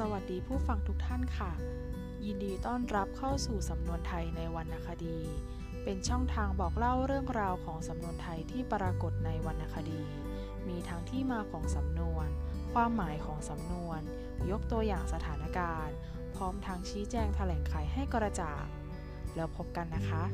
สวัสดีผู้ฟังทุกท่านค่ะ ยินดีต้อนรับเข้าสู่สำนวนไทยในวรรณคดี เป็นช่องทางบอกเล่าเรื่องราวของสำนวนไทยที่ปรากฏในวรรณคดี มีทั้งที่มาของสำนวน ความหมายของสำนวน ยกตัวอย่างสถานการณ์ พร้อมทั้งชี้แจงแถลงไขให้กระจ่างแล้วพบกันนะคะ